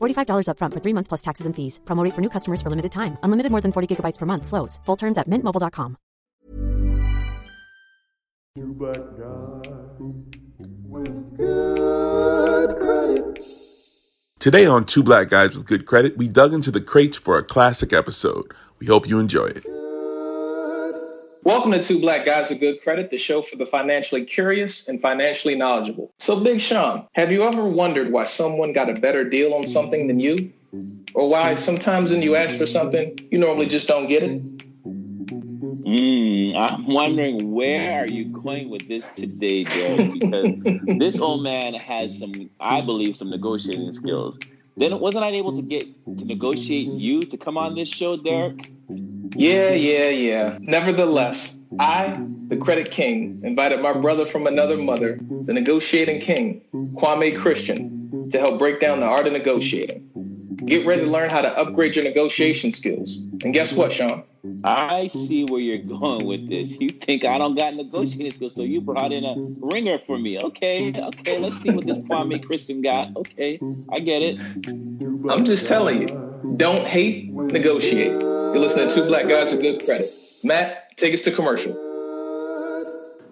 $45 upfront for three months plus taxes and fees. Promo for new customers for limited time. Unlimited more than 40 gigabytes per month. Slows. Full terms at mintmobile.com. Two black guys with good credit. Today on Two Black Guys with Good Credit, we dug into the crates for a classic episode. We hope you enjoy it. Welcome to Two Black Guys of Good Credit, the show for the financially curious and financially knowledgeable. So, Big Sean, have you ever wondered why someone got a better deal on something than you? Or why sometimes when you ask for something, you normally just don't get it? Mm, I'm wondering where are you going with this today, Joe? Because this old man has some, I believe, some negotiating skills. Then wasn't I able to get to negotiate you to come on this show, Derek? Yeah, yeah, yeah. Nevertheless, I, the credit king, invited my brother from another mother, the negotiating king, Kwame Christian, to help break down the art of negotiating. Get ready to learn how to upgrade your negotiation skills. And guess what, Sean? I see where you're going with this. You think I don't got negotiating skills, so you brought in a ringer for me. Okay, okay, let's see what this Kwame Christian got. Okay, I get it. I'm just telling you, don't hate, negotiate. You're listening to Two Black Guys with Good Credit. Matt, take us to commercial.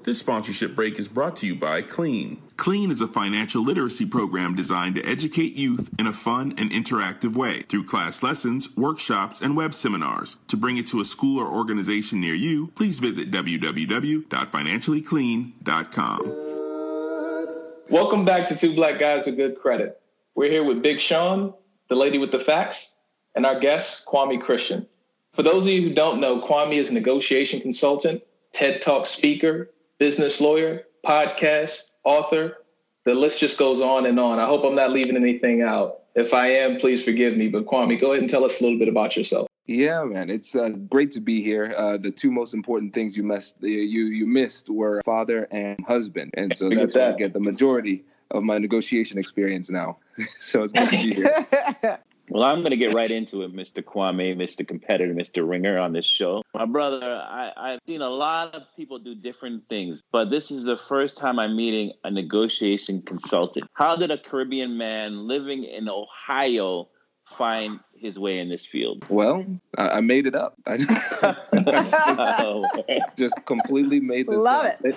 This sponsorship break is brought to you by Clean. Clean is a financial literacy program designed to educate youth in a fun and interactive way through class lessons, workshops, and web seminars. To bring it to a school or organization near you, please visit www.financiallyclean.com. Welcome back to Two Black Guys with Good Credit. We're here with Big Sean, the lady with the facts, and our guest, Kwame Christian. For those of you who don't know, Kwame is a negotiation consultant, TED Talk speaker, business lawyer, podcast, author. The list just goes on and on. I hope I'm not leaving anything out. If I am, please forgive me. But Kwame, go ahead and tell us a little bit about yourself. Yeah, man, it's uh, great to be here. Uh, the two most important things you missed, you you missed were father and husband, and so that's where I get the majority of my negotiation experience now. so it's good to be here. Well, I'm going to get right into it, Mr. Kwame, Mr. Competitor, Mr. Ringer on this show. My brother, I, I've seen a lot of people do different things, but this is the first time I'm meeting a negotiation consultant. How did a Caribbean man living in Ohio find his way in this field? Well, I, made it up. I just completely made this Love up. it.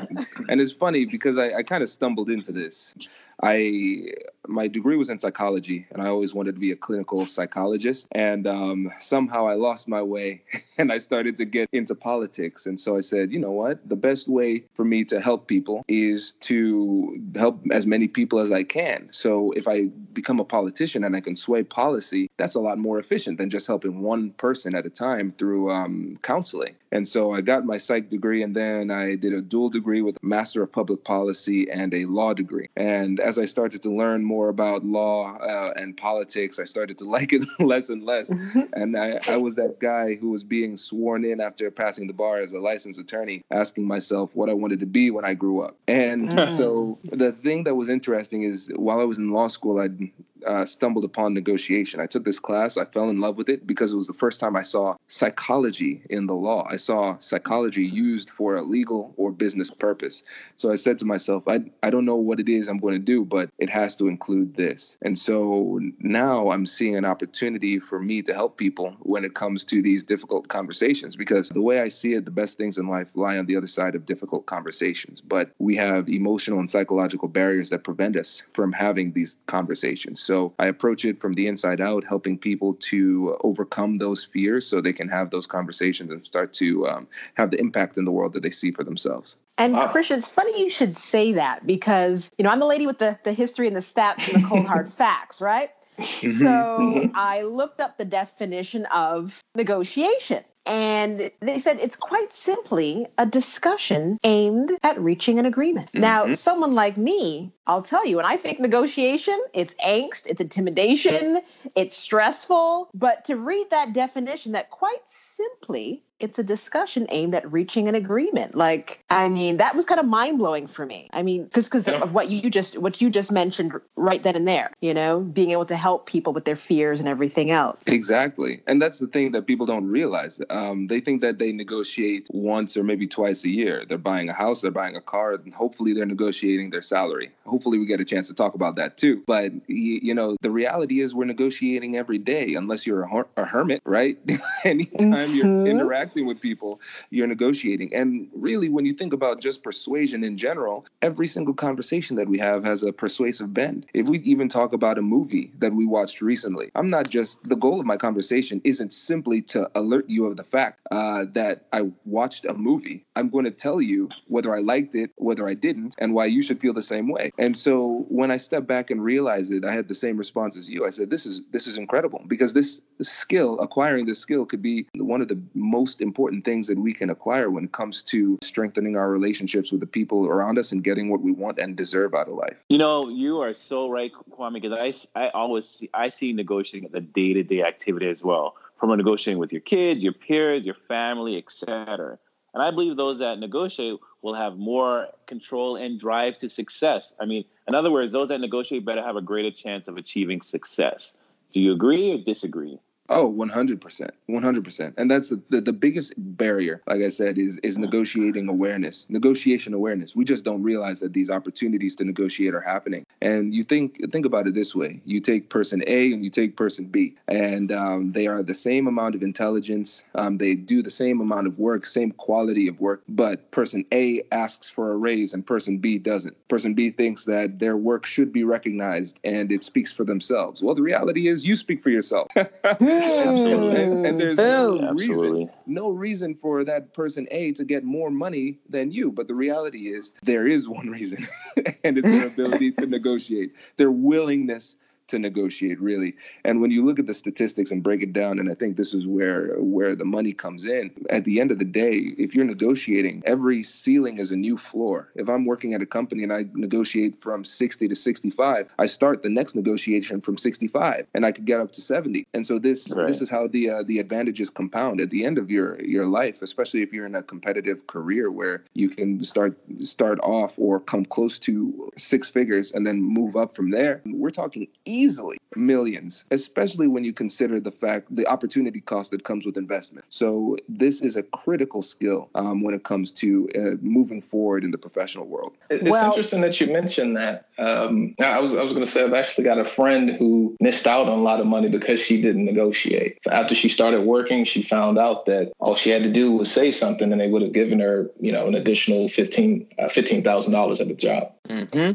And it's funny because I, I kind of stumbled into this. I my degree was in psychology, and I always wanted to be a clinical psychologist. And um, somehow I lost my way, and I started to get into politics. And so I said, you know what? The best way for me to help people is to help as many people as I can. So if I become a politician and I can sway policy, that's a lot more efficient than just helping one person at a time through um, counseling. And so I got my psych degree, and then I did a dual degree with a Master of Public Policy and a law degree. And as I started to learn more about law uh, and politics, I started to like it less and less. and I, I was that guy who was being sworn in after passing the bar as a licensed attorney, asking myself what I wanted to be when I grew up. And so the thing that was interesting is while I was in law school, I'd uh, stumbled upon negotiation. I took this class, I fell in love with it because it was the first time I saw psychology in the law. I saw psychology used for a legal or business purpose. So I said to myself, I, I don't know what it is I'm going to do, but it has to include this. And so now I'm seeing an opportunity for me to help people when it comes to these difficult conversations because the way I see it, the best things in life lie on the other side of difficult conversations. But we have emotional and psychological barriers that prevent us from having these conversations. So I approach it from the inside out, helping people to overcome those fears so they can have those conversations and start to um, have the impact in the world that they see for themselves. And Christian, it's funny you should say that because, you know, I'm the lady with the, the history and the stats and the cold hard facts, right? Mm-hmm. So I looked up the definition of negotiation. And they said it's quite simply a discussion aimed at reaching an agreement. Mm-hmm. Now, someone like me, I'll tell you, when I think negotiation, it's angst, it's intimidation, it's stressful. But to read that definition, that quite simply, it's a discussion aimed at reaching an agreement. Like, I mean, that was kind of mind blowing for me. I mean, because because of what you just what you just mentioned right then and there. You know, being able to help people with their fears and everything else. Exactly. And that's the thing that people don't realize. Um, they think that they negotiate once or maybe twice a year. They're buying a house, they're buying a car, and hopefully they're negotiating their salary. Hopefully we get a chance to talk about that too. But, you know, the reality is we're negotiating every day, unless you're a, her- a hermit, right? Anytime you're Mhm. Interacting with people, you're negotiating. And really, when you think about just persuasion in general, every single conversation that we have has a persuasive bend. If we even talk about a movie that we watched recently, I'm not just the goal of my conversation isn't simply to alert you of the fact uh, that I watched a movie. I'm going to tell you whether I liked it, whether I didn't, and why you should feel the same way. And so when I stepped back and realized it, I had the same response as you. I said, "This is this is incredible because this skill, acquiring this skill, could be one of the most important things that we can acquire when it comes to strengthening our relationships with the people around us and getting what we want and deserve out of life." You know, you are so right, Kwame, because I, I always see, I see negotiating as a day to day activity as well, from negotiating with your kids, your peers, your family, etc. And I believe those that negotiate will have more control and drive to success. I mean, in other words, those that negotiate better have a greater chance of achieving success. Do you agree or disagree? Oh, 100%. 100%. And that's the, the, the biggest barrier, like I said, is is negotiating awareness, negotiation awareness. We just don't realize that these opportunities to negotiate are happening. And you think think about it this way. You take person A and you take person B, and um, they are the same amount of intelligence. Um, they do the same amount of work, same quality of work, but person A asks for a raise and person B doesn't. Person B thinks that their work should be recognized and it speaks for themselves. Well, the reality is you speak for yourself. Absolutely. And, and there's no reason, no reason for that person A to get more money than you. But the reality is there is one reason, and it's their ability to negotiate, their willingness to negotiate really. And when you look at the statistics and break it down and i think this is where where the money comes in at the end of the day if you're negotiating every ceiling is a new floor. If i'm working at a company and i negotiate from 60 to 65 i start the next negotiation from 65 and i could get up to 70 and so this Right. this is how the uh, the advantages compound at the end of your your life especially if you're in a competitive career where you can start start off or come close to six figures and then move up from there. We're talking easily millions especially when you consider the fact the opportunity cost that comes with investment so this is a critical skill um, when it comes to uh, moving forward in the professional world It's Well- interesting that you mentioned that. Um, I was I was going to say I've actually got a friend who missed out on a lot of money because she didn't negotiate. After she started working, she found out that all she had to do was say something, and they would have given her, you know, an additional fifteen uh, fifteen thousand dollars at the job.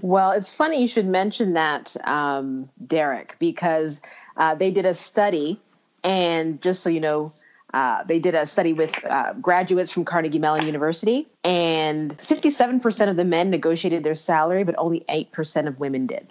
Well, it's funny you should mention that, um, Derek, because uh, they did a study, and just so you know, uh, they did a study with uh, graduates from Carnegie Mellon University, and 57% of the men negotiated their salary, but only 8% of women did.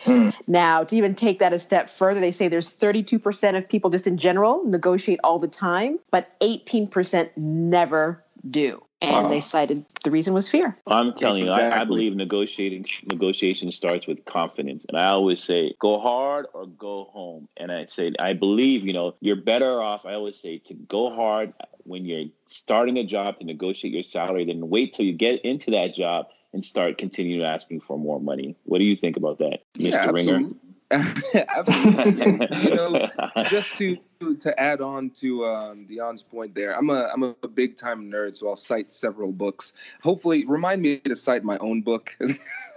Now, to even take that a step further, they say there's 32% of people just in general negotiate all the time, but 18% never do. And Wow. they cited the reason was fear. I'm telling you, I, I believe negotiating negotiation starts with confidence, and I always say, go hard or go home. And I say, I believe, you know, you're better off. I always say to go hard when you're starting a job to negotiate your salary, than wait till you get into that job and start continuing asking for more money. What do you think about that, Mr. Yeah, Ringer? Absolutely. you know, just to to add on to um, Dion's point there, I'm a I'm a big time nerd, so I'll cite several books. Hopefully, remind me to cite my own book.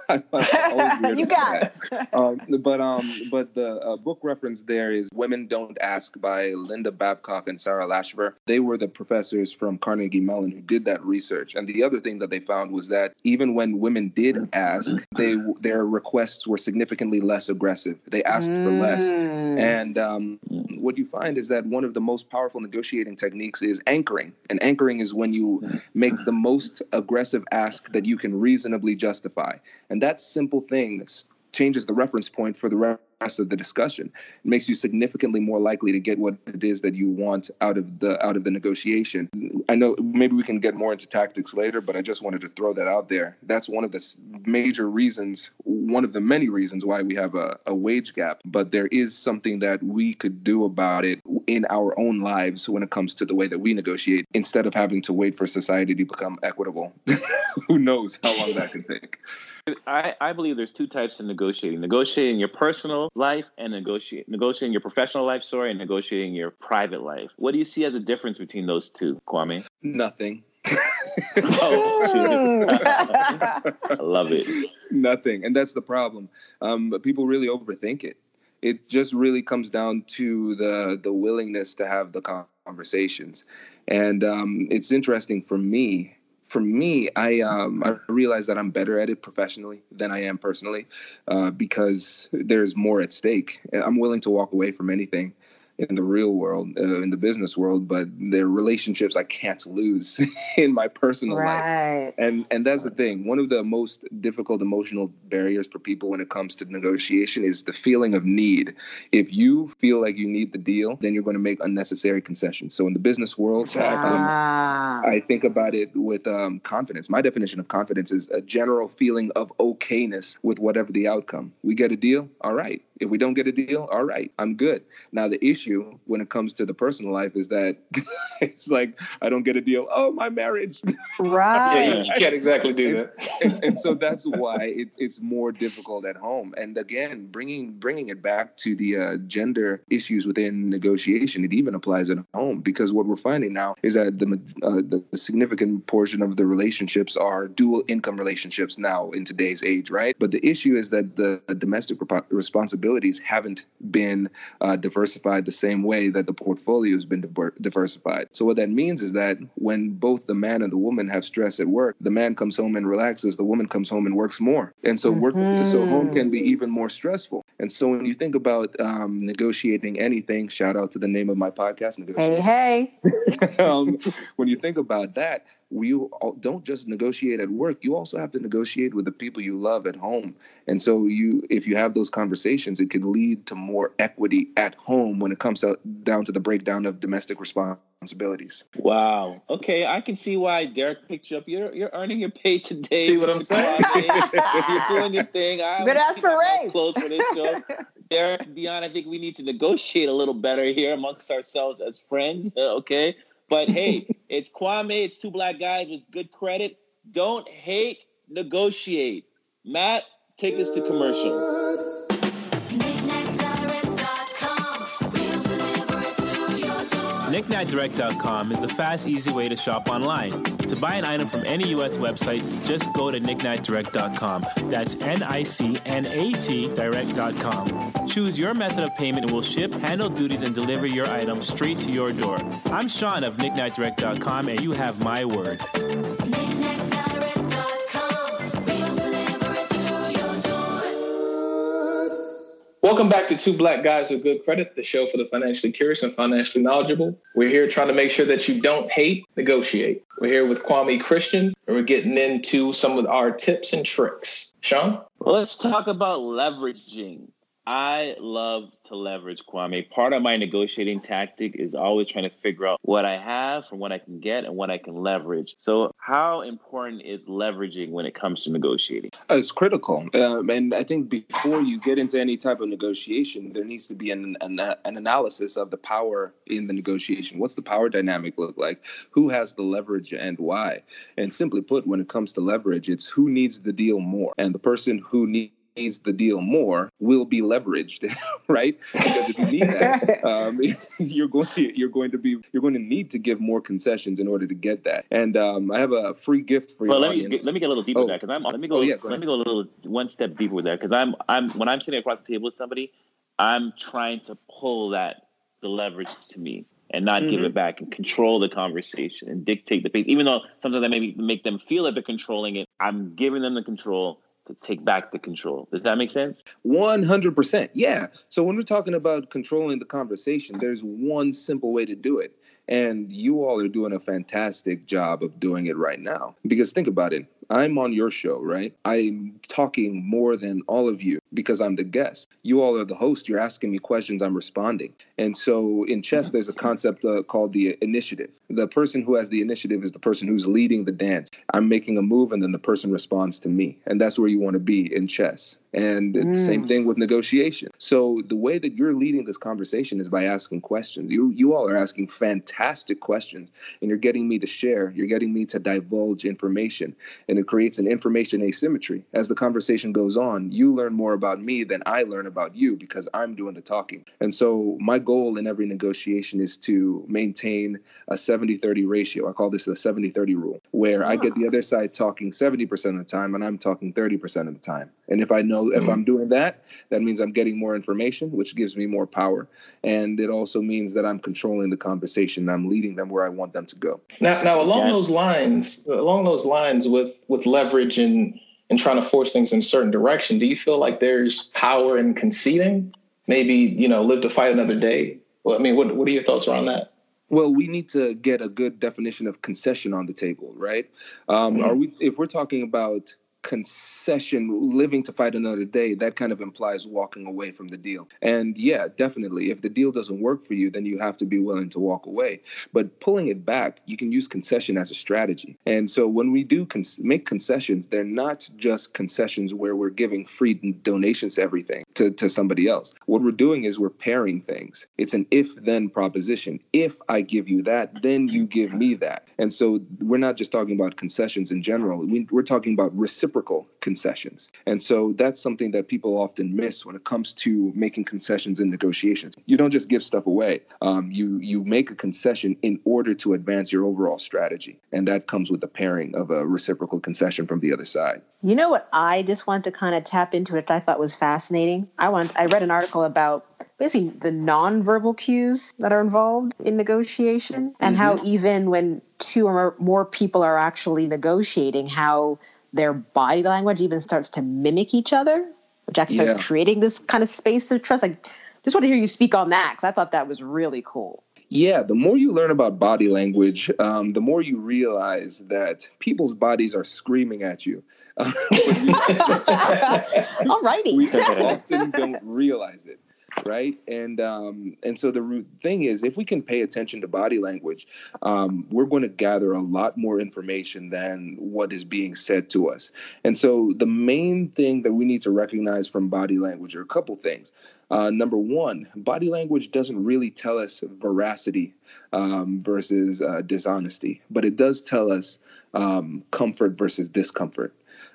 you got it. um, but um, but the uh, book reference there is "Women Don't Ask" by Linda Babcock and Sara Laschever. They were the professors from Carnegie Mellon who did that research. And the other thing that they found was that even when women did ask, they their requests were significantly less aggressive. They asked mm. for less. Mm. And um, what you find is that one of the most powerful negotiating techniques is anchoring. And anchoring is when you make the most aggressive ask that you can reasonably justify. And that simple thing changes the reference point for the rest of the discussion. It makes you significantly more likely to get what it is that you want out of the out of the negotiation. I know maybe we can get more into tactics later, but I just wanted to throw that out there. That's one of the major reasons, one of the many reasons why we have a, a wage gap. But there is something that we could do about it in our own lives when it comes to the way that we negotiate, instead of having to wait for society to become equitable. Who knows how long that could take? I, I believe there's two types of negotiating: negotiating your personal life and negotiate negotiating your professional life, sorry, and negotiating your private life. What do you see as a difference between those two, Kwame? Nothing. oh, I love it. Nothing, and that's the problem. Um, people really overthink it. It just really comes down to the the willingness to have the conversations, and um, it's interesting for me for me, I um, I realize that I'm better at it professionally than I am personally, uh, because there's more at stake. I'm willing to walk away from anything in the real world, uh, in the business world, but there are relationships I can't lose in my personal right. life. And and that's the thing. One of the most difficult emotional barriers for people when it comes to negotiation is the feeling of need. If you feel like you need the deal, then you're going to make unnecessary concessions. So in the business world, um, I think about it with um, confidence. My definition of confidence is a general feeling of okayness with whatever the outcome. We get a deal, all right. If we don't get a deal, all right, I'm good. Now the issue when it comes to the personal life is that it's like I don't get a deal. Oh, my marriage. Right. yeah, you can't exactly do that. and, and, so that's why it, it's more difficult at home. And again, bringing bringing it back to the uh, gender issues within negotiation, it even applies at home because what we're finding now is that the uh, the significant portion of the relationships are dual income relationships now in today's age, right? But the issue is that the domestic responsibility responsibilities haven't been uh, diversified the same way that the portfolio has been diversified. So what that means is that when both the man and the woman have stress at work, the man comes home and relaxes, the woman comes home and works more, and so work mm-hmm. so home can be even more stressful. And so when you think about um, negotiating anything, shout out to the name of my podcast, Hey, hey. um, when you think about that, we don't just negotiate at work. You also have to negotiate with the people you love at home. And so you, if you have those conversations, it could lead to more equity at home when it comes out, down to the breakdown of domestic responsibilities. Wow. Okay, I can see why Derek picked you up. You're you're earning your pay today. See what I'm saying? you're doing your thing. I Good ask for raise. Close for this show. Derek, Dion, I think we need to negotiate a little better here amongst ourselves as friends. Uh, okay. But hey, it's Kwame. It's two black guys with good credit. Don't hate, negotiate. Matt, take us to commercial. KnickKnackDirect.com is the fast, easy way to shop online. To buy an item from any U.S. website, just go to KnickKnackDirect.com. That's N-I-C-N-A-T Direct.com. Choose your method of payment and we'll ship, handle duties, and deliver your item straight to your door. I'm Sean of KnickKnackDirect.com, and you have my word. Welcome back to Two Black Guys with Good Credit, the show for the financially curious and financially knowledgeable. We're here trying to make sure that you don't hate, negotiate. We're here with Kwame Christian, and we're getting into some of our tips and tricks. Sean? Well, let's talk about leveraging. I love to leverage Kwame. Part of my negotiating tactic is always trying to figure out what I have from what I can get and what I can leverage. So, how important is leveraging when it comes to negotiating? It's critical. Um, and I think before you get into any type of negotiation, there needs to be an, an, an analysis of the power in the negotiation. What's the power dynamic look like? Who has the leverage and why? And simply put, when it comes to leverage, it's who needs the deal more. And the person who needs needs the deal more will be leveraged, right? Because if you need that, um, you're going to, you're going to be you're going to need to give more concessions in order to get that. And um, I have a free gift for you. Well, let me get, let me get a little deeper oh. with that because I'm let me go, Oh, yeah, go let ahead. me go a little one step deeper with that because I'm I'm when I'm sitting across the table with somebody, I'm trying to pull that the leverage to me and not give Mhm. it back and control the conversation and dictate the pace. Even though sometimes I maybe make them feel that they're controlling it, I'm giving them the control to take back the control. Does that make sense? 100%. Yeah. So when we're talking about controlling the conversation, there's one simple way to do it. And you all are doing a fantastic job of doing it right now. Because think about it. I'm on your show, right? I'm talking more than all of you because I'm the guest. You all are the host. You're asking me questions, I'm responding. And so in chess, there's a concept uh, called the initiative. The person who has the initiative is the person who's leading the dance. I'm making a move, and then the person responds to me. And that's where you want to be in chess. And the same Mm. thing with negotiation. So the way that you're leading this conversation is by asking questions. You you all are asking fantastic questions, and you're getting me to share. You're getting me to divulge information, and it creates an information asymmetry. As the conversation goes on, you learn more about me than I learn about you because I'm doing the talking. And so my goal in every negotiation is to maintain a 70-30 ratio. I call this the 70-30 rule, where I get the other side talking 70% of the time and I'm talking 30% of the time. And if I know if I'm doing that, that means I'm getting more information, which gives me more power. And it also means that I'm controlling the conversation. I'm leading them where I want them to go. Now, now along those lines, along those lines with with leverage and and trying to force things in a certain direction, do you feel like there's power in conceding? Maybe you know, live to fight another day. Well, I mean, what what are your thoughts around that? Well, we need to get a good definition of concession on the table, right? Um, Are we? If we're talking about concession, living to fight another day, that kind of implies walking away from the deal. And yeah, definitely, if the deal doesn't work for you, then you have to be willing to walk away. But pulling it back, you can use concession as a strategy. And so when we do con- make concessions, they're not just concessions where we're giving free donations to everything to, to somebody else. What we're doing is we're pairing things. It's an if then proposition. If I give you that, then you give me that. And so we're not just talking about concessions in general, we, we're talking about reciprocal concessions. And so that's something that people often miss when it comes to making concessions in negotiations. You don't just give stuff away. Um, you you make a concession in order to advance your overall strategy, and that comes with the pairing of a reciprocal concession from the other side. You know what I just wanted to kind of tap into which I thought was fascinating? I want I read an article about basically the nonverbal cues that are involved in negotiation and how mm-hmm. even when two or more people are actually negotiating, how their body language even starts to mimic each other, which actually starts Yeah. creating this kind of space of trust. Like just want to hear you speak on that because I thought that was really cool. Yeah, the more you learn about body language, um, the more you realize that people's bodies are screaming at you. Alrighty. we often don't realize it, right? And um, and so the root thing is, if we can pay attention to body language, um, we're going to gather a lot more information than what is being said to us. And so the main thing that we need to recognize from body language are a couple things. Uh, number one, body language doesn't really tell us veracity um, versus uh, dishonesty, but it does tell us um, comfort versus discomfort.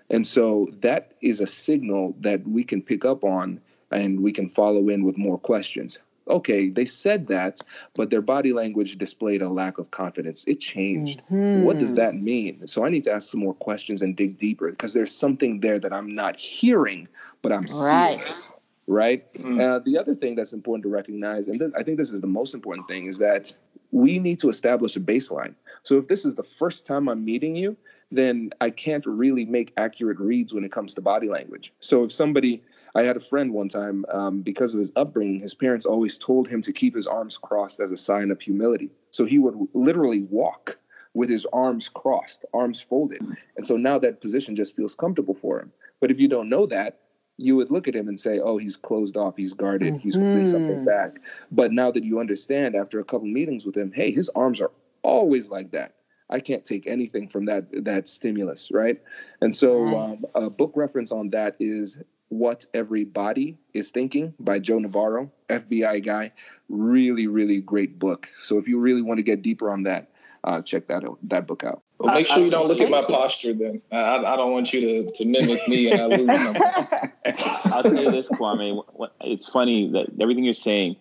And so that is a signal that we can pick up on and we can follow in with more questions. Okay, they said that, but their body language displayed a lack of confidence. It changed. What does that mean? So I need to ask some more questions and dig deeper because there's something there that I'm not hearing, but I'm seeing Right. right? Uh, the other thing that's important to recognize, and th- I think this is the most important thing, is that we need to establish a baseline. So if this is the first time I'm meeting you, then I can't really make accurate reads when it comes to body language. So if somebody, I had a friend one time, um, because of his upbringing, his parents always told him to keep his arms crossed as a sign of humility. So he would literally walk with his arms crossed, arms folded. And so now that position just feels comfortable for him. But if you don't know that, you would look at him and say, "Oh, he's closed off. He's guarded. He's holding something back." But now that you understand, after a couple meetings with him, hey, his arms are always like that. I can't take anything from that that stimulus, right? And so, um, a book reference on that is "What Everybody Is Thinking" by Joe Navarro, FBI guy. Really, really great book. So if you really want to get deeper on that, uh, check that out, that book out. Well, make sure you don't look at my posture then. I, I don't want you to, to mimic me and I lose something. I'll tell you this, Kwame. It's funny that everything you're saying,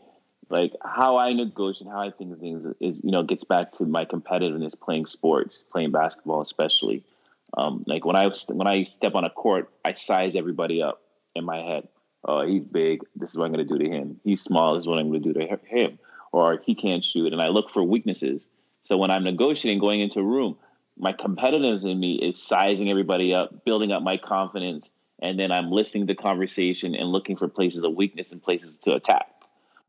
like how I negotiate, how I think of things, is you know gets back to my competitiveness playing sports, playing basketball especially. Um, like when I when I step on a court, I size everybody up in my head. Oh, he's big. This is what I'm going to do to him. He's small. This is what I'm going to do to him. Or he can't shoot, and I look for weaknesses. So when I'm negotiating, going into a room, my competitiveness in me is sizing everybody up, building up my confidence, and then I'm listening to conversation and looking for places of weakness and places to attack.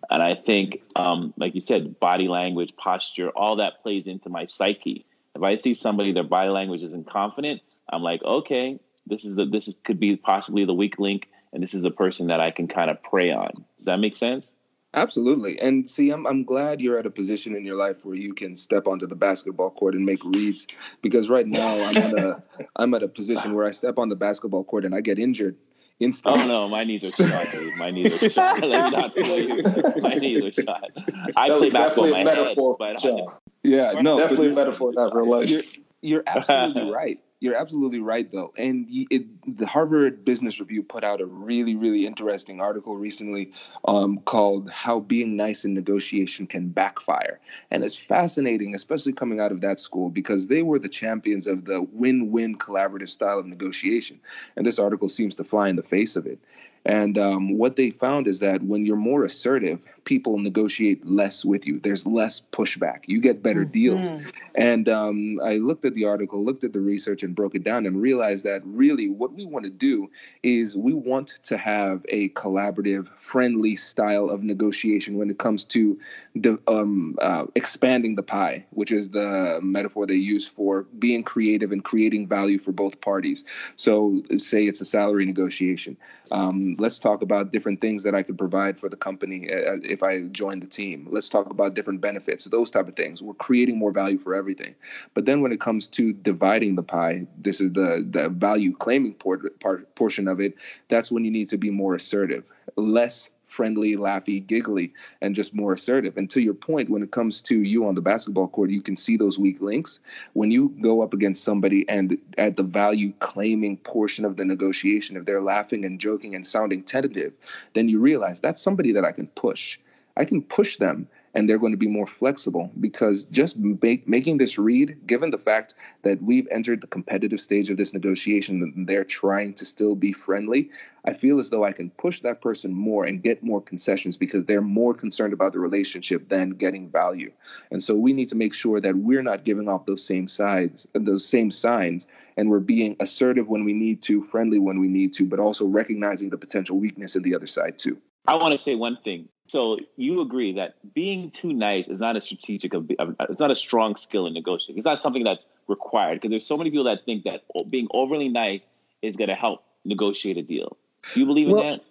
And I think, um, like you said, body language, posture, all that plays into my psyche. If I see somebody their body language isn't confident, I'm like, okay, this is the this is, could be possibly the weak link, and this is a person that I can kind of prey on. Does that make sense? Absolutely. And see, I'm I'm glad you're at a position in your life where you can step onto the basketball court and make reads because right now I'm at a I'm at a position where I step on the basketball court and I get injured instantly. Oh no, my knees are shot. My knees are shot. Let me not tell. My knees are shot. I play basketball in my head, but yeah, no, definitely a metaphor, not real life. You're, you're absolutely right. You're absolutely right, though. And it, the Harvard Business Review put out a really, really interesting article recently um, called How Being Nice in Negotiation Can Backfire. And it's fascinating, especially coming out of that school, because they were the champions of the win win collaborative style of negotiation. And this article seems to fly in the face of it. And um, what they found is that when you're more assertive, people negotiate less with you. There's less pushback. You get better mm-hmm. deals. And um, I looked at the article, looked at the research, and broke it down and realized that really what we want to do is we want to have a collaborative, friendly style of negotiation when it comes to the, um, uh, expanding the pie, which is the metaphor they use for being creative and creating value for both parties. So, say it's a salary negotiation. Um, let's talk about different things that I could provide for the company uh, if I join the team. Let's talk about different benefits, those type of things. We're creating more value for everything. But then when it comes to dividing the pie, this is the the value claiming part, part portion of it. That's when you need to be more assertive, less friendly, laughy, giggly, and just more assertive. And to your point, when it comes to you on the basketball court, you can see those weak links. When you go up against somebody and at the value claiming portion of the negotiation, if they're laughing and joking and sounding tentative, then you realize that's somebody that I can push. I can push them and they're going to be more flexible because just make, making this read, given the fact that we've entered the competitive stage of this negotiation and they're trying to still be friendly, I feel as though I can push that person more and get more concessions because they're more concerned about the relationship than getting value. And so we need to make sure that we're not giving off those same sides, those same signs, and we're being assertive when we need to, friendly when we need to, but also recognizing the potential weakness in the other side too. I want to say one thing. So you agree that being too nice is not a strategic, it's not a strong skill in negotiating. It's not something that's required because there's so many people that think that being overly nice is going to help negotiate a deal. Do you believe well, in that?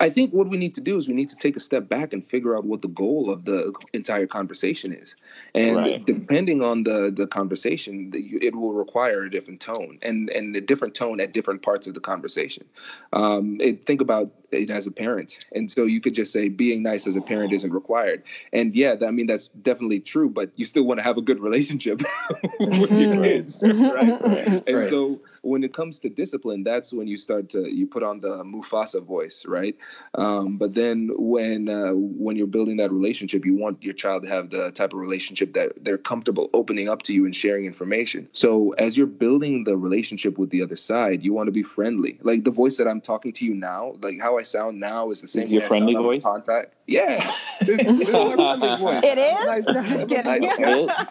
I think what we need to do is we need to take a step back and figure out what the goal of the entire conversation is. And right. depending on the the conversation, it will require a different tone and and a different tone at different parts of the conversation. Um, it, think about it as a parent, and so you could just say being nice as a parent isn't required. And yeah, I mean that's definitely true, but you still want to have a good relationship with your kids, right? And right. so when it comes to discipline, that's when you start to you put on the Mufasa voice, right? Um, but then when uh, when you're building that relationship, you want your child to have the type of relationship that they're comfortable opening up to you and sharing information. So as you're building the relationship with the other side, you want to be friendly. Like the voice that I'm talking to you now, like how I sound now is the same. Your friendly voice. Contact. Yeah, this, this is It is. Nice, no, just. Nice,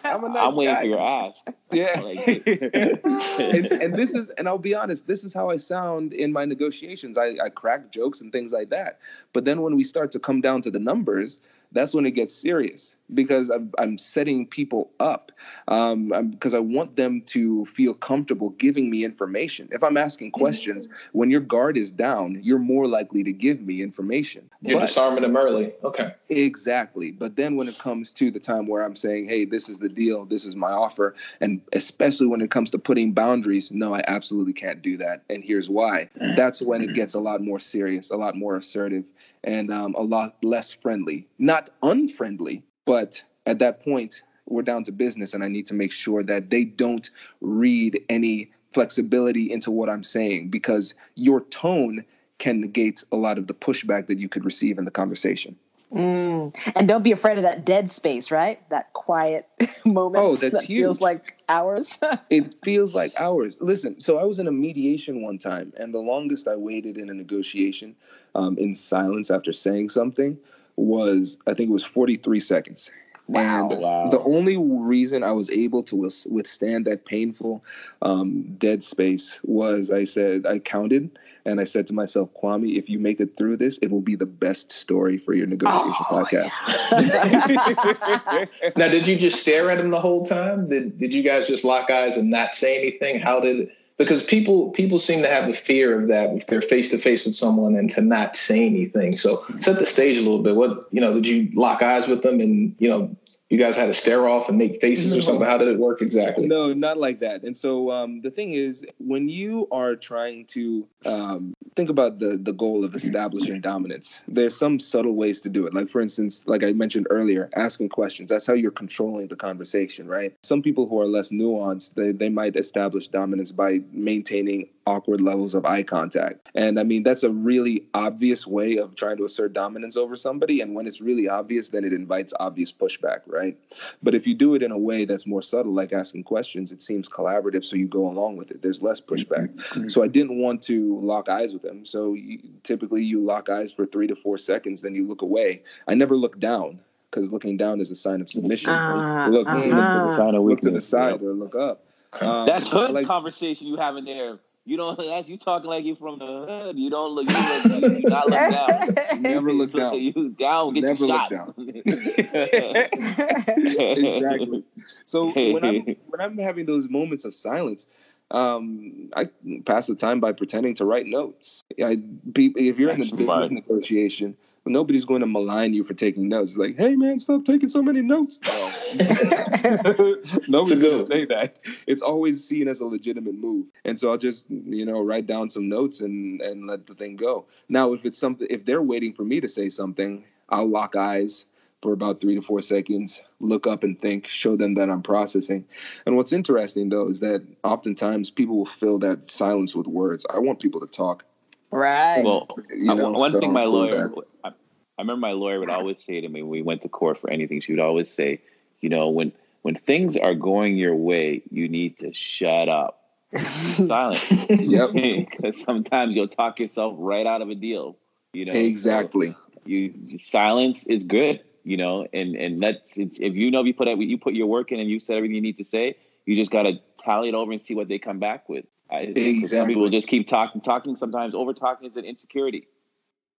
I'm, a nice I'm waiting for your ass. Yeah. and, and this is is, and I'll be honest, this is how I sound in my negotiations. I, I crack jokes and things like that. But then when we start to come down to the numbers, that's when it gets serious because I'm, I'm setting people up um, because I want them to feel comfortable giving me information. If I'm asking mm-hmm. questions, mm-hmm. when your guard is down, you're more likely to give me information. You're but, disarming them early. Okay. Exactly. But then when it comes to the time where I'm saying, hey, this is the deal, this is my offer, and especially when it comes to putting boundaries, no, I absolutely can't do that. And here's why. That's when it gets a lot more serious, a lot more assertive, and um, a lot less friendly. Not unfriendly, but at that point, we're down to business, and I need to make sure that they don't read any flexibility into what I'm saying because your tone can negate a lot of the pushback that you could receive in the conversation. Mm. And don't be afraid of that dead space, right? That quiet moment. Oh, that's that huge. Feels like hours. it feels like hours. Listen, so I was in a mediation one time, and the longest I waited in a negotiation um, in silence after saying something was, I think it was 43 seconds. Wow. And Wow. the only reason I was able to withstand that painful um, dead space was I said, I counted and I said to myself, Kwame, if you make it through this, it will be the best story for your negotiation Oh, podcast. Now, did you just stare at him the whole time? Did Did you guys just lock eyes and not say anything? How did? Because people people seem to have a fear of that if they're face to face with someone and to not say anything. So set the stage a little bit. What you know? Did you lock eyes with them and you know you guys had to stare off and make faces or something? How did it work exactly? No, not like that. And so um, the thing is, when you are trying to um, think about the the goal of establishing dominance, there's some subtle ways to do it. Like for instance, like I mentioned earlier, asking questions. That's how you're controlling the conversation, right? Some people who are less nuanced, they, they might establish dominance by maintaining awkward levels of eye contact. And I mean, that's a really obvious way of trying to assert dominance over somebody. And when it's really obvious, then it invites obvious pushback, right? But if you do it in a way that's more subtle, like asking questions, it seems collaborative. So you go along with it. There's less pushback. So I didn't want to lock eyes with him. So you, typically you lock eyes for three to four seconds, then you look away. I never look down because looking down is a sign of submission. Ah, look, uh-huh. look, to the, Sign of look to the weakness, side or look up. Um, That's I hood like- conversation you having there. You don't. That's you talking like you from the hood. You don't look. You, look, you not look down. Never look down. You down. Get Never you look shot. down. exactly. So when I'm when I'm having those moments of silence, um, I pass the time by pretending to write notes. I, be- if you're in the business smart. negotiation, nobody's going to malign you for taking notes. It's like, hey man, stop taking so many notes. No. Nobody's going to say that. It's always seen as a legitimate move. And so I'll just, you know, write down some notes and and let the thing go. Now, if it's something, if they're waiting for me to say something, I'll lock eyes for about three to four seconds, look up and think, show them that I'm processing. And what's interesting though is that oftentimes people will fill that silence with words. I want people to talk. Right. Well, You uh, know, one so thing my lawyer, I, I remember my lawyer would always say to me when we went to court for anything. She would always say, you know, when when things are going your way, you need to shut up, silent, Yep. because sometimes you'll talk yourself right out of a deal. You know, So Exactly. you silence is good. You know, and and that's it's, if you know if you put you put your work in and you said everything you need to say, you just got to tally it over and see what they come back with. I, Some Exactly. people just keep talking, talking. Sometimes over talking is an insecurity.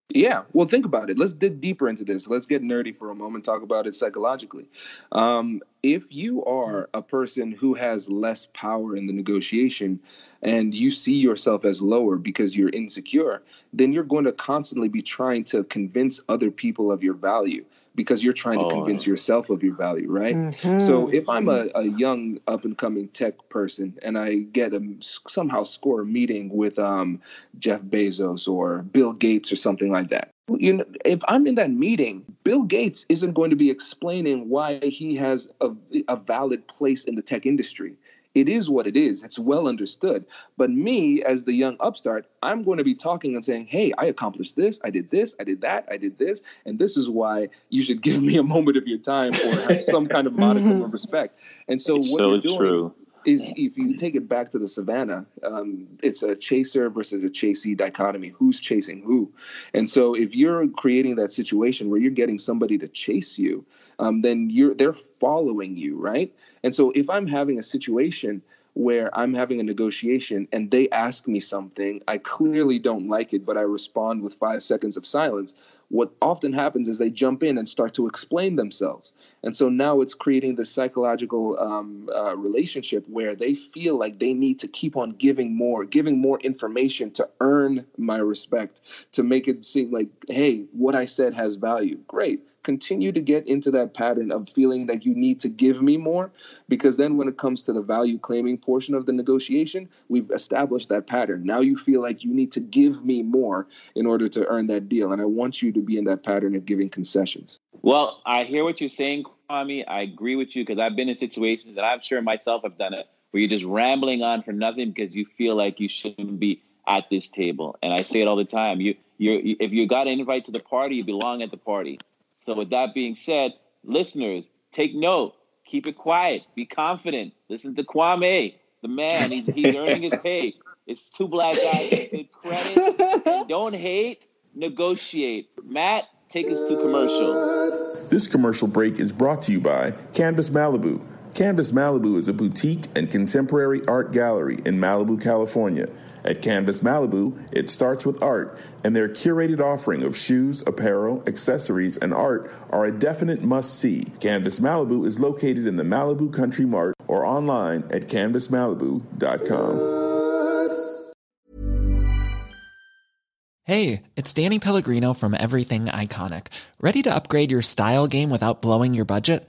Yeah, well, think about it. Let's dig deeper into this. Let's get nerdy for a moment, talk about it psychologically. Um, if you are a person who has less power in the negotiation and you see yourself as lower because you're insecure, then you're going to constantly be trying to convince other people of your value because you're trying to Oh. convince yourself of your value, right? Mhm. So if I'm a, a young up and coming tech person and I get a somehow score a meeting with um, Jeff Bezos or Bill Gates or something like that. You know, if I'm in that meeting, Bill Gates isn't going to be explaining why he has a, a valid place in the tech industry. It is what it is. It's well understood. But me, as the young upstart, I'm going to be talking and saying, "Hey, I accomplished this. I did this. I did that. I did this, and this is why you should give me a moment of your time or have some kind of modicum of respect." And so, what so you're doing true. Is if you take it back to the savannah, um, it's a chaser versus a chasee dichotomy. Who's chasing who? And so if you're creating that situation where you're getting somebody to chase you, um, then you're they're following you, right? And so if I'm having a situation where I'm having a negotiation and they ask me something, I clearly don't like it, but I respond with five seconds of silence. What often happens is they jump in and start to explain themselves. And so now it's creating this psychological um, uh, relationship where they feel like they need to keep on giving more, giving more information to earn my respect, to make it seem like, hey, what I said has value. Great. Continue to get into that pattern of feeling that you need to give me more, because then when it comes to the value claiming portion of the negotiation, we've established that pattern. Now you feel like you need to give me more in order to earn that deal. And I want you to be in that pattern of giving concessions. Well, I hear what you're saying, Kwame. I agree with you because I've been in situations that I'm sure myself have done it where you're just rambling on for nothing because you feel like you shouldn't be at this table. And I say it all the time. You, you, if you got an invite to the party, you belong at the party. So with that being said, listeners, take note. Keep it quiet. Be confident. Listen to Kwame, the man. He's, he's earning his pay. It's two black guys. Good credit. Don't hate. Negotiate. Matt, take us to commercial. This commercial break is brought to you by Canvas Malibu. Canvas Malibu is a boutique and contemporary art gallery in Malibu, California. At Canvas Malibu, it starts with art, and their curated offering of shoes, apparel, accessories, and art are a definite must see. Canvas Malibu is located in the Malibu Country Mart or online at canvasmalibu.com. Hey, it's Danny Pellegrino from Everything Iconic. Ready to upgrade your style game without blowing your budget?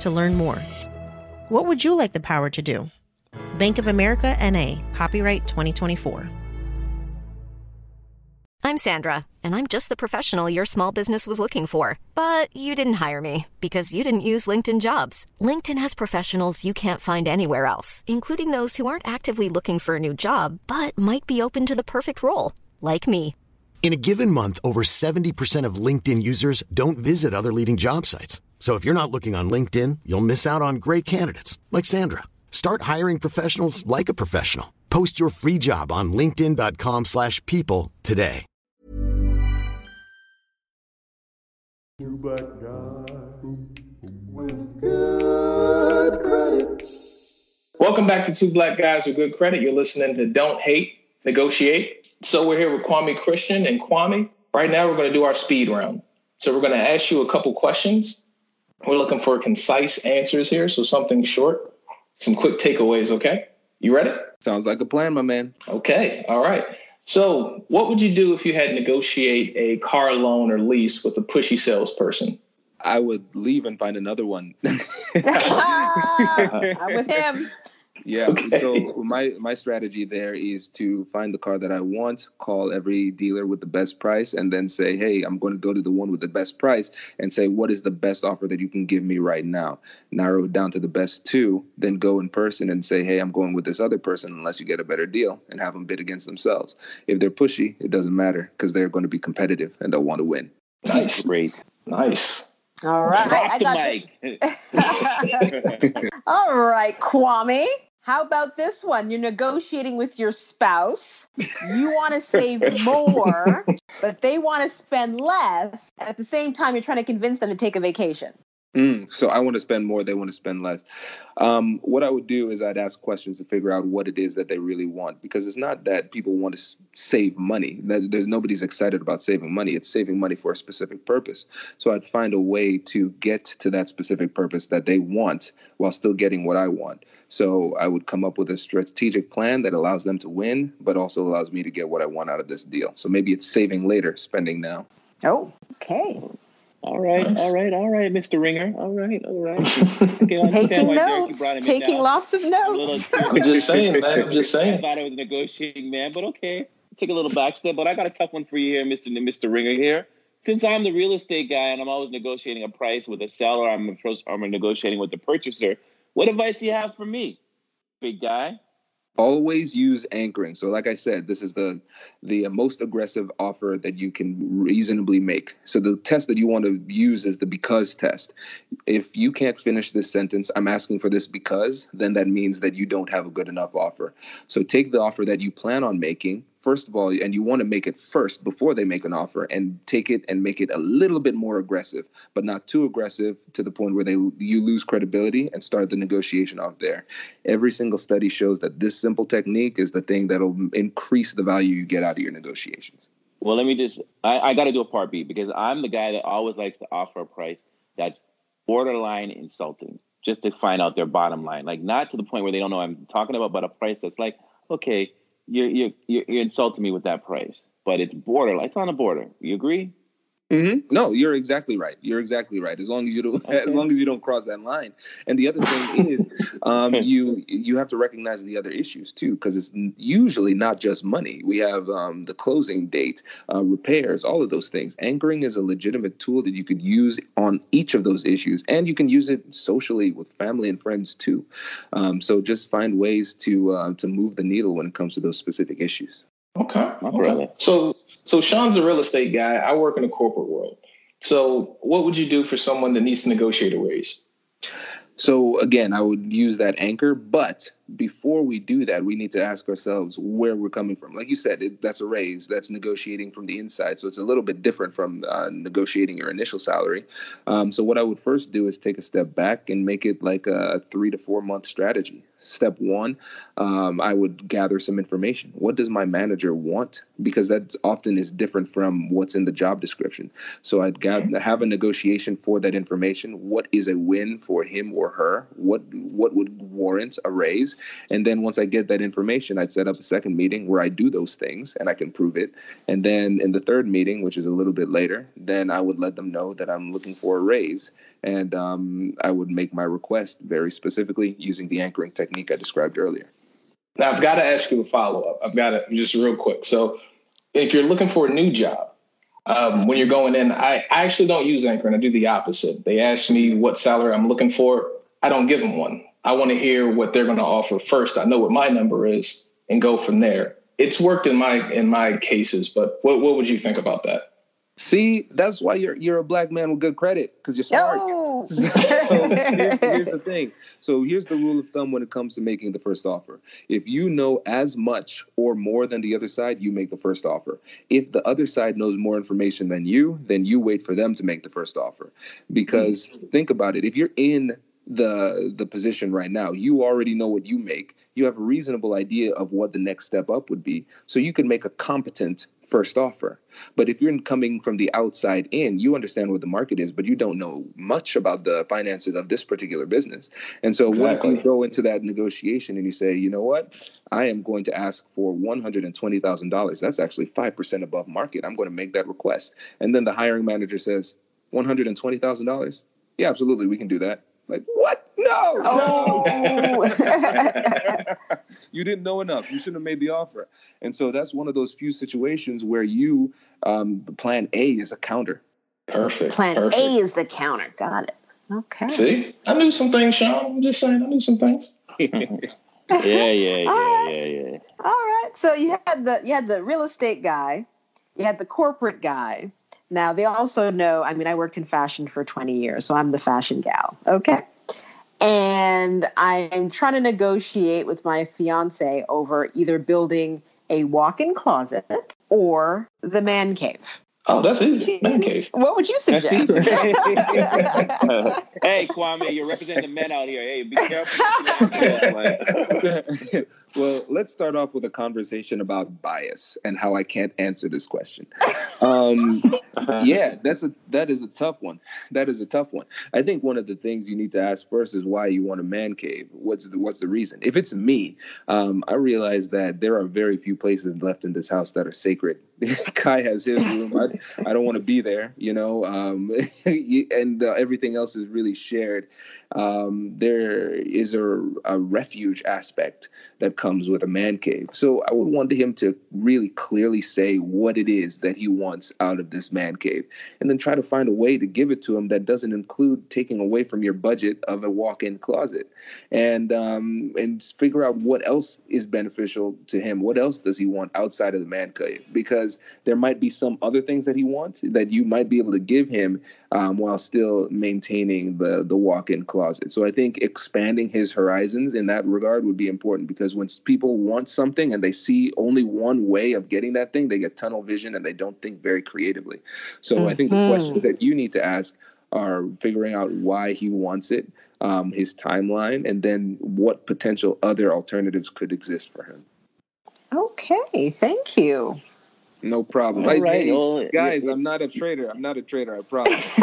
to learn more. What would you like the power to do? Bank of America NA, copyright 2024. I'm Sandra, and I'm just the professional your small business was looking for. But you didn't hire me because you didn't use LinkedIn jobs. LinkedIn has professionals you can't find anywhere else, including those who aren't actively looking for a new job but might be open to the perfect role, like me. In a given month, over 70% of LinkedIn users don't visit other leading job sites. So if you're not looking on LinkedIn, you'll miss out on great candidates like Sandra. Start hiring professionals like a professional. Post your free job on linkedin.com/people slash people today. Two black guys with good credit. Welcome back to Two Black Guys with Good Credit. You're listening to Don't Hate, Negotiate. So we're here with Kwame Christian and Kwame. Right now, we're going to do our speed round. So we're going to ask you a couple questions. We're looking for concise answers here, so something short, some quick takeaways. Okay, you ready? Sounds like a plan, my man. Okay, all right. So, what would you do if you had to negotiate a car loan or lease with a pushy salesperson? I would leave and find another one. I'm with him. Yeah. Okay. So my my strategy there is to find the car that I want, call every dealer with the best price, and then say, "Hey, I'm going to go to the one with the best price," and say, "What is the best offer that you can give me right now?" Narrow it down to the best two, then go in person and say, "Hey, I'm going with this other person unless you get a better deal," and have them bid against themselves. If they're pushy, it doesn't matter because they're going to be competitive and they'll want to win. Nice. Great. Nice. All right. Drop I the got mic. thi- All right, Kwame. How about this one? You're negotiating with your spouse. You want to save more, but they want to spend less. And at the same time, you're trying to convince them to take a vacation. Mm, so I want to spend more, they want to spend less. Um, what I would do is I'd ask questions to figure out what it is that they really want, because it's not that people want to s- save money. There- There's nobody's excited about saving money. It's saving money for a specific purpose. So I'd find a way to get to that specific purpose that they want while still getting what I want. So I would come up with a strategic plan that allows them to win, but also allows me to get what I want out of this deal. So maybe it's saving later, spending now. Oh, okay. All right, all right, all right, Mr. Ringer. All right, all right. Okay, Taking why Derek, you notes. brought him in Taking now. lots of notes. I'm just saying, man. I'm just I saying. thought I was negotiating man, but okay. Take a little backstep. But I got a tough one for you here, Mr. Mr. Ringer here. Since I'm the real estate guy and I'm always negotiating a price with a seller, I'm, I'm negotiating with the purchaser. What advice do you have for me, big guy? Always use anchoring. So like i said this is the the most aggressive offer that you can reasonably make. So the test that you want to use is the because test. If you can't finish this sentence i'm asking for this because then that means that you don't have a good enough offer. So take the offer that you plan on making first of all, and you want to make it first before they make an offer, and take it and make it a little bit more aggressive, but not too aggressive to the point where they you lose credibility and start the negotiation off there. Every single study shows that this simple technique is the thing that'll increase the value you get out of your negotiations. Well, let me just, I, I got to do a part B because I'm the guy that always likes to offer a price that's borderline insulting just to find out their bottom line. Like, not to the point where they don't know I'm talking about, but a price that's like, okay, you're, you're, you're insulting me with that price, but it's borderline, it's on the border. You agree? Mm-hmm. No, you're exactly right. You're exactly right. As long as you don't, okay. as long as you don't cross that line. And the other thing is, um, you you have to recognize the other issues too, because it's usually not just money. We have um, the closing date, uh, repairs, all of those things. Anchoring is a legitimate tool that you could use on each of those issues, and you can use it socially with family and friends too. Um, so just find ways to uh, to move the needle when it comes to those specific issues. Okay. okay. So so Sean's a real estate guy. I work in the corporate world. So what would you do for someone that needs to negotiate a raise? So again, I would use that anchor, but before we do that, we need to ask ourselves where we're coming from. Like you said, it, that's a raise. That's negotiating from the inside. So it's a little bit different from uh, negotiating your initial salary. Um, so what I would first do is take a step back and make it like a three to four month strategy. Step one, um, I would gather some information. What does my manager want? Because that often is different from what's in the job description. So I'd gather, have a negotiation for that information. What is a win for him or her? What what would warrant a raise? And then once I get that information, I'd set up a second meeting where I do those things and I can prove it. And then in the third meeting, which is a little bit later, then I would let them know that I'm looking for a raise. And um, I would make my request very specifically using the anchoring technique I described earlier. Now, I've got to ask you a follow up. I've got to just real quick. So, if you're looking for a new job, um, when you're going in, I, I actually don't use anchoring. I do the opposite. They ask me what salary I'm looking for. I don't give them one. I want to hear what they're going to offer first. I know what my number is and go from there. It's worked in my in my cases, but what what would you think about that? See, that's why you're you're a black man with good credit because you're smart. So here's, here's, the thing. So here's the rule of thumb when it comes to making the first offer. If you know as much or more than the other side, you make the first offer. If the other side knows more information than you, then you wait for them to make the first offer. Because mm-hmm. think about it. If you're in the the position right now. You already know what you make. You have a reasonable idea of what the next step up would be. So you can make a competent first offer. But if you're coming from the outside in, you understand what the market is, but you don't know much about the finances of this particular business. And so exactly. when you go into that negotiation and you say, you know what, I am going to ask for $120,000. That's actually 5% above market. I'm going to make that request. And then the hiring manager says, $120,000? Yeah, absolutely. We can do that. Like, what? No. Oh. No. you didn't know enough. You shouldn't have made the offer. And so that's one of those few situations where you, um, plan A is a counter. Perfect. Plan Perfect. A is the counter. Got it. Okay. See, I knew some things, Sean. I'm just saying, I knew some things. yeah, yeah, yeah, right. yeah, yeah. All right. So you had the you had the real estate guy, you had the corporate guy, now, they also know, I mean, I worked in fashion for 20 years, so I'm the fashion gal. Okay. And I'm trying to negotiate with my fiance over either building a walk in closet or the man cave. Oh, that's easy. Man cave. What would you suggest? hey, Kwame, you're representing the men out here. Hey, be careful. well, let's start off with a conversation about bias and how I can't answer this question. Um, yeah, that's a that is a tough one. That is a tough one. I think one of the things you need to ask first is why you want a man cave. What's the, what's the reason? If it's me, um, I realize that there are very few places left in this house that are sacred. Kai has his room. I, I don't want to be there, you know. Um, and uh, everything else is really shared. Um, there is a, a refuge aspect that comes with a man cave. So I would want him to really clearly say what it is that he wants out of this man cave, and then try to find a way to give it to him that doesn't include taking away from your budget of a walk-in closet, and um, and figure out what else is beneficial to him. What else does he want outside of the man cave? Because there might be some other things things that he wants that you might be able to give him um, while still maintaining the the walk-in closet. So I think expanding his horizons in that regard would be important because when people want something and they see only one way of getting that thing, they get tunnel vision and they don't think very creatively. So mm-hmm. I think the mm-hmm. questions that you need to ask are figuring out why he wants it, um, his timeline, and then what potential other alternatives could exist for him. Okay, thank you. No problem. All right. Hey, well, guys, I'm not a traitor. I'm not a traitor. I promise.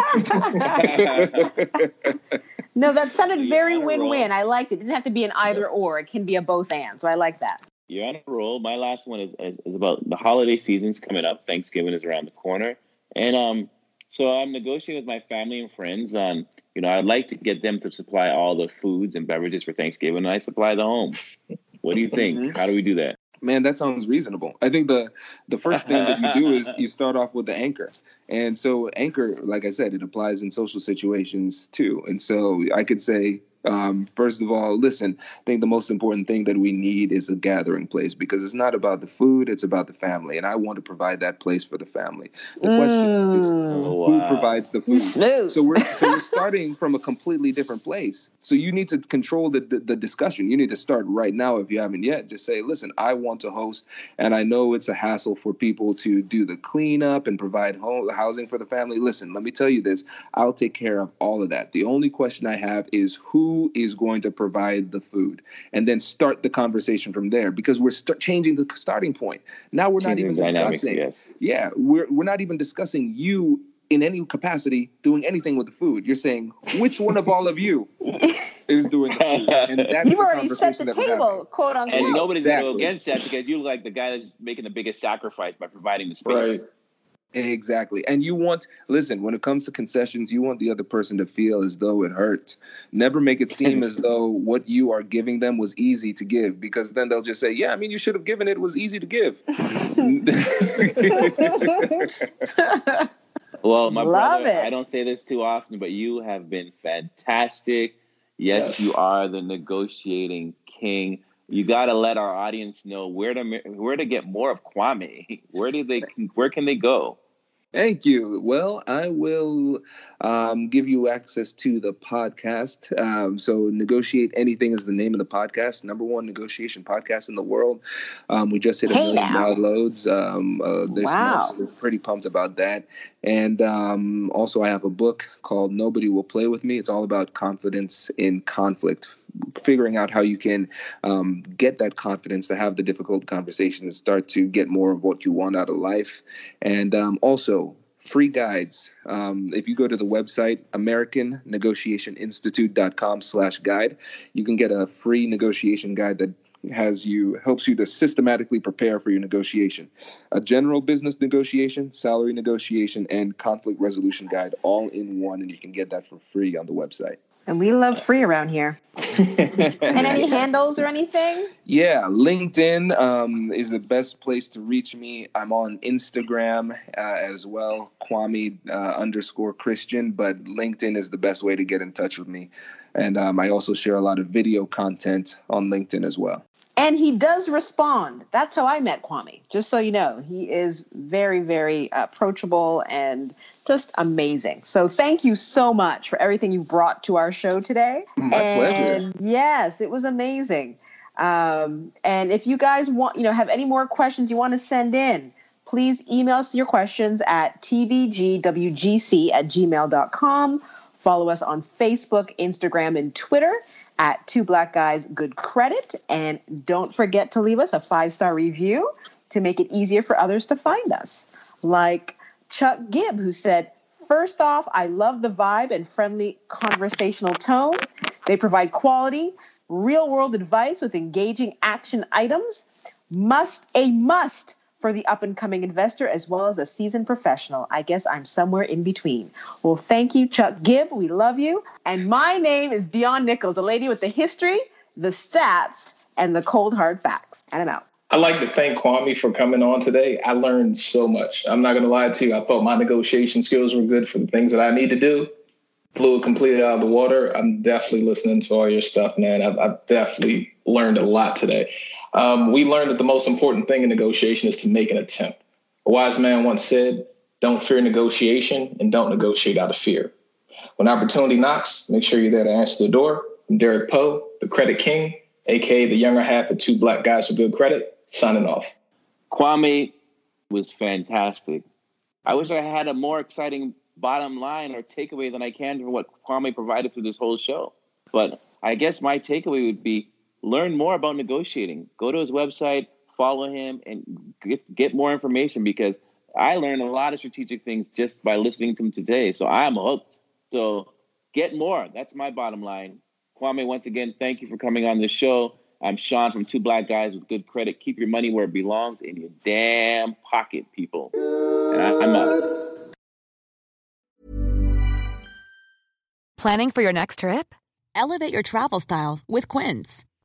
no, that sounded very win-win. I liked it. It didn't have to be an either or. It can be a both and. So I like that. You're on a roll. My last one is, is, is about the holiday season's coming up. Thanksgiving is around the corner, and um, so I'm negotiating with my family and friends on. You know, I'd like to get them to supply all the foods and beverages for Thanksgiving, and I supply the home. What do you think? Mm-hmm. How do we do that? Man, that sounds reasonable. I think the the first thing that you do is you start off with the anchor. And so anchor, like I said, it applies in social situations too. And so I could say um, first of all, listen, I think the most important thing that we need is a gathering place because it's not about the food, it's about the family. And I want to provide that place for the family. The mm. question is oh, who wow. provides the food? Smooth. So we're, so we're starting from a completely different place. So you need to control the, the, the discussion. You need to start right now if you haven't yet. Just say, listen, I want to host, and I know it's a hassle for people to do the cleanup and provide home, housing for the family. Listen, let me tell you this I'll take care of all of that. The only question I have is who is going to provide the food and then start the conversation from there because we're st- changing the starting point now we're changing not even discussing yes. yeah we're, we're not even discussing you in any capacity doing anything with the food you're saying which one of all of you is doing the food and that's you've already set the table quote unquote and nobody's exactly. going to go against that because you look like the guy that's making the biggest sacrifice by providing the space right. Exactly. And you want, listen, when it comes to concessions, you want the other person to feel as though it hurts. Never make it seem as though what you are giving them was easy to give, because then they'll just say, yeah, I mean, you should have given it, it was easy to give. well, my Love brother, it. I don't say this too often, but you have been fantastic. Yes, yes. you are the negotiating king you got to let our audience know where to where to get more of Kwame. Where do they where can they go? Thank you. Well, I will um, give you access to the podcast. Um, so, Negotiate Anything is the name of the podcast. Number one negotiation podcast in the world. Um, we just hit a hey million now. downloads um, uh, this wow. month. So we're pretty pumped about that. And um, also, I have a book called Nobody Will Play With Me. It's all about confidence in conflict figuring out how you can um, get that confidence to have the difficult conversations, start to get more of what you want out of life, and um, also free guides. Um, if you go to the website americannegotiationinstitute.com slash guide, you can get a free negotiation guide that has you helps you to systematically prepare for your negotiation. A general business negotiation salary negotiation and conflict resolution guide all in one and you can get that for free on the website and we love free around here. and any handles or anything? Yeah, LinkedIn um, is the best place to reach me. I'm on Instagram uh, as well, Kwame uh, underscore Christian, but LinkedIn is the best way to get in touch with me. And um, I also share a lot of video content on LinkedIn as well. And he does respond. That's how I met Kwame, just so you know. He is very, very approachable and just amazing. So thank you so much for everything you brought to our show today. My and pleasure. Yes, it was amazing. Um, and if you guys want, you know, have any more questions you want to send in, please email us your questions at tbgwgc at gmail.com. Follow us on Facebook, Instagram, and Twitter at Two Black Guys Good Credit. And don't forget to leave us a five star review to make it easier for others to find us. Like Chuck Gibb, who said, First off, I love the vibe and friendly conversational tone. They provide quality, real world advice with engaging action items. Must, a must for the up and coming investor as well as a seasoned professional. I guess I'm somewhere in between. Well, thank you, Chuck Gibb. We love you. And my name is Dion Nichols, the lady with the history, the stats, and the cold hard facts. And I'm out. I'd like to thank Kwame for coming on today. I learned so much. I'm not going to lie to you. I thought my negotiation skills were good for the things that I need to do. Blew it completely out of the water. I'm definitely listening to all your stuff, man. I've, I've definitely learned a lot today. Um, we learned that the most important thing in negotiation is to make an attempt. A wise man once said, Don't fear negotiation and don't negotiate out of fear. When opportunity knocks, make sure you're there to answer the door. I'm Derek Poe, the credit king, aka the younger half of two black guys with good credit, signing off. Kwame was fantastic. I wish I had a more exciting bottom line or takeaway than I can from what Kwame provided through this whole show. But I guess my takeaway would be learn more about negotiating. Go to his website, follow him, and get, get more information because I learned a lot of strategic things just by listening to him today. So I'm hooked. So get more. That's my bottom line. Kwame, once again, thank you for coming on the show. I'm Sean from Two Black Guys with Good Credit. Keep your money where it belongs in your damn pocket, people. And I, I'm out. Planning for your next trip? Elevate your travel style with Quince.